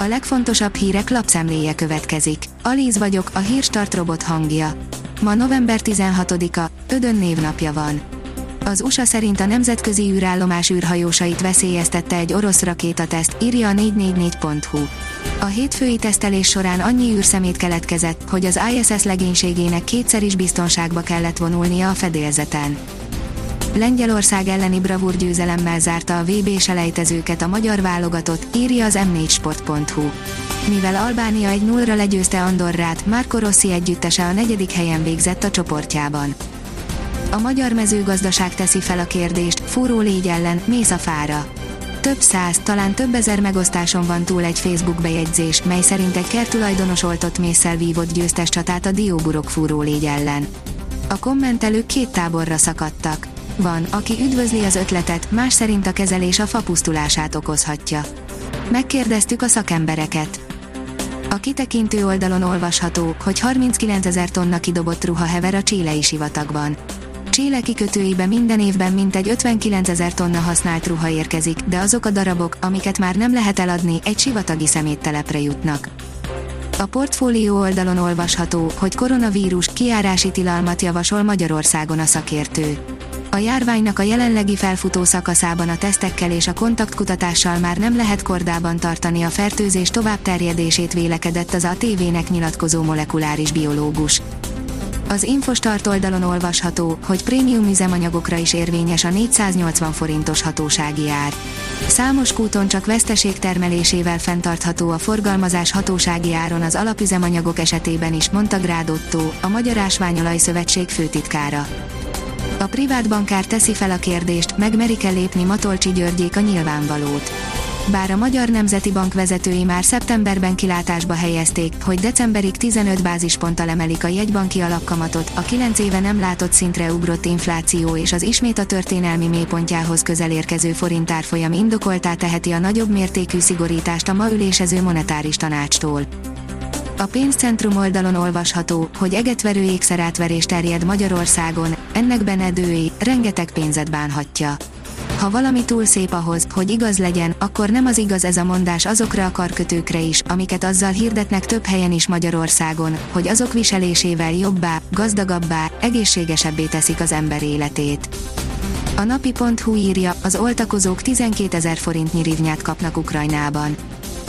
A legfontosabb hírek lapszemléje következik. Alíz vagyok, a hírstart robot hangja. Ma november 16-a, Ödön névnapja van. Az USA szerint a nemzetközi űrállomás űrhajósait veszélyeztette egy orosz rakétateszt, írja a 444.hu. A hétfői tesztelés során annyi űrszemét keletkezett, hogy az ISS legénységének kétszer is biztonságba kellett vonulnia a fedélzeten. Lengyelország elleni bravúr győzelemmel zárta a VB selejtezőket a magyar válogatott, írja az m4sport.hu. Mivel Albánia egy nullra legyőzte Andorrát, Marco Rossi együttese a negyedik helyen végzett a csoportjában. A magyar mezőgazdaság teszi fel a kérdést, fúró légy ellen, mész a fára. Több száz, talán több ezer megosztáson van túl egy Facebook bejegyzés, mely szerint egy kertulajdonos oltott mészsel vívott győztes csatát a dióburok fúró légy ellen. A kommentelők két táborra szakadtak. Van, aki üdvözli az ötletet, más szerint a kezelés a fapusztulását okozhatja. Megkérdeztük a szakembereket. A kitekintő oldalon olvasható, hogy 39 ezer tonna kidobott ruha hever a csílei sivatagban. Cséle kikötőibe minden évben mintegy 59 ezer tonna használt ruha érkezik, de azok a darabok, amiket már nem lehet eladni, egy sivatagi szeméttelepre jutnak. A portfólió oldalon olvasható, hogy koronavírus kiárási tilalmat javasol Magyarországon a szakértő. A járványnak a jelenlegi felfutó szakaszában a tesztekkel és a kontaktkutatással már nem lehet kordában tartani a fertőzés tovább terjedését vélekedett az a tévének nyilatkozó molekuláris biológus. Az Infostart oldalon olvasható, hogy prémium üzemanyagokra is érvényes a 480 forintos hatósági ár. Számos kúton csak veszteség termelésével fenntartható a forgalmazás hatósági áron az alapüzemanyagok esetében is, mondta Grád Otto, a Magyar Ásványolaj Szövetség főtitkára. A privát bankár teszi fel a kérdést, megmerik-e lépni Matolcsi Györgyék a nyilvánvalót. Bár a Magyar Nemzeti Bank vezetői már szeptemberben kilátásba helyezték, hogy decemberig 15 bázisponttal emelik a jegybanki alapkamatot, a 9 éve nem látott szintre ugrott infláció és az ismét a történelmi mélypontjához közel érkező forintárfolyam indokoltá teheti a nagyobb mértékű szigorítást a ma ülésező monetáris tanácstól. A pénzcentrum oldalon olvasható, hogy egetverő ékszerátverés terjed Magyarországon, ennek benedői, rengeteg pénzet bánhatja. Ha valami túl szép ahhoz, hogy igaz legyen, akkor nem az igaz ez a mondás azokra a karkötőkre is, amiket azzal hirdetnek több helyen is Magyarországon, hogy azok viselésével jobbá, gazdagabbá, egészségesebbé teszik az ember életét. A napi.hu írja, az oltakozók 12 ezer forintnyi rivnyát kapnak Ukrajnában.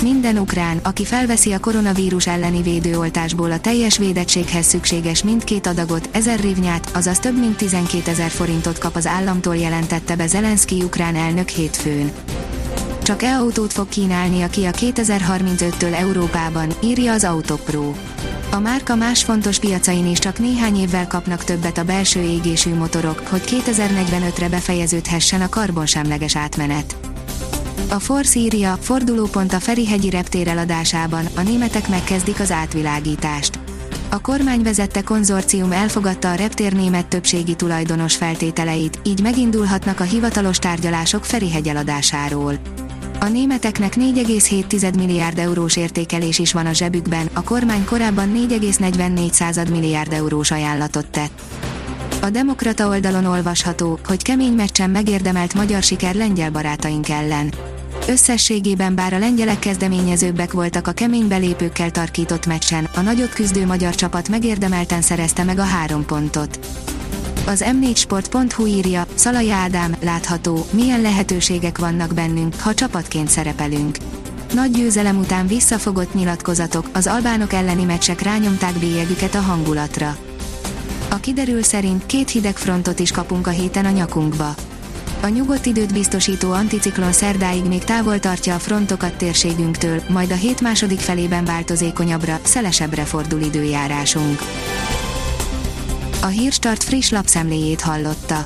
Minden ukrán, aki felveszi a koronavírus elleni védőoltásból a teljes védettséghez szükséges mindkét adagot, 1000 rivnyát, azaz több mint 12 ezer forintot kap az államtól jelentette be Zelenszky ukrán elnök hétfőn. Csak e-autót fog kínálni a 2035-től Európában, írja az Autopro. A márka más fontos piacain is csak néhány évvel kapnak többet a belső égésű motorok, hogy 2045-re befejeződhessen a karbonsemleges átmenet. A Force írja, fordulópont a Ferihegyi reptér eladásában, a németek megkezdik az átvilágítást. A kormány vezette konzorcium elfogadta a reptér német többségi tulajdonos feltételeit, így megindulhatnak a hivatalos tárgyalások Ferihegy eladásáról. A németeknek 4,7 milliárd eurós értékelés is van a zsebükben, a kormány korábban 4,44 milliárd eurós ajánlatot tett. A Demokrata oldalon olvasható, hogy kemény meccsen megérdemelt magyar siker lengyel barátaink ellen. Összességében bár a lengyelek kezdeményezőbbek voltak a kemény belépőkkel tarkított meccsen, a nagyot küzdő magyar csapat megérdemelten szerezte meg a három pontot. Az m4sport.hu írja, Szalai Ádám, látható, milyen lehetőségek vannak bennünk, ha csapatként szerepelünk. Nagy győzelem után visszafogott nyilatkozatok, az albánok elleni meccsek rányomták bélyegüket a hangulatra. A kiderül szerint két hideg frontot is kapunk a héten a nyakunkba. A nyugodt időt biztosító anticiklon szerdáig még távol tartja a frontokat térségünktől, majd a hét második felében változékonyabbra, szelesebbre fordul időjárásunk. A Hírstart friss lapszemléjét hallotta.